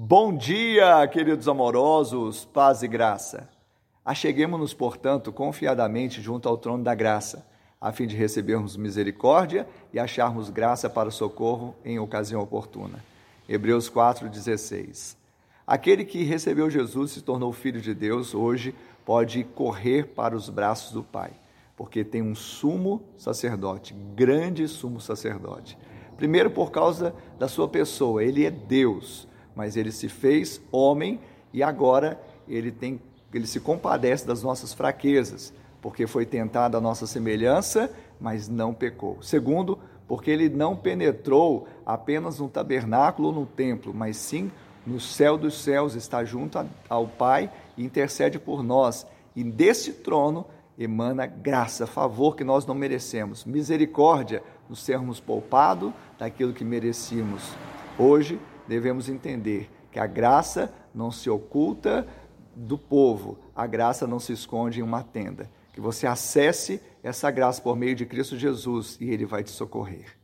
Bom dia, queridos amorosos, paz e graça. Acheguemos-nos, portanto, confiadamente junto ao trono da graça, a fim de recebermos misericórdia e acharmos graça para o socorro em ocasião oportuna. Hebreus 4,16. Aquele que recebeu Jesus se tornou filho de Deus, hoje pode correr para os braços do Pai, porque tem um sumo sacerdote, grande sumo sacerdote. Primeiro, por causa da sua pessoa, ele é Deus mas ele se fez homem e agora ele tem ele se compadece das nossas fraquezas, porque foi tentado a nossa semelhança, mas não pecou. Segundo, porque ele não penetrou apenas no tabernáculo ou no templo, mas sim no céu dos céus, está junto ao Pai e intercede por nós. E desse trono emana graça, favor que nós não merecemos, misericórdia, nos sermos poupados daquilo que merecíamos. Hoje devemos entender que a graça não se oculta do povo, a graça não se esconde em uma tenda. Que você acesse essa graça por meio de Cristo Jesus e ele vai te socorrer.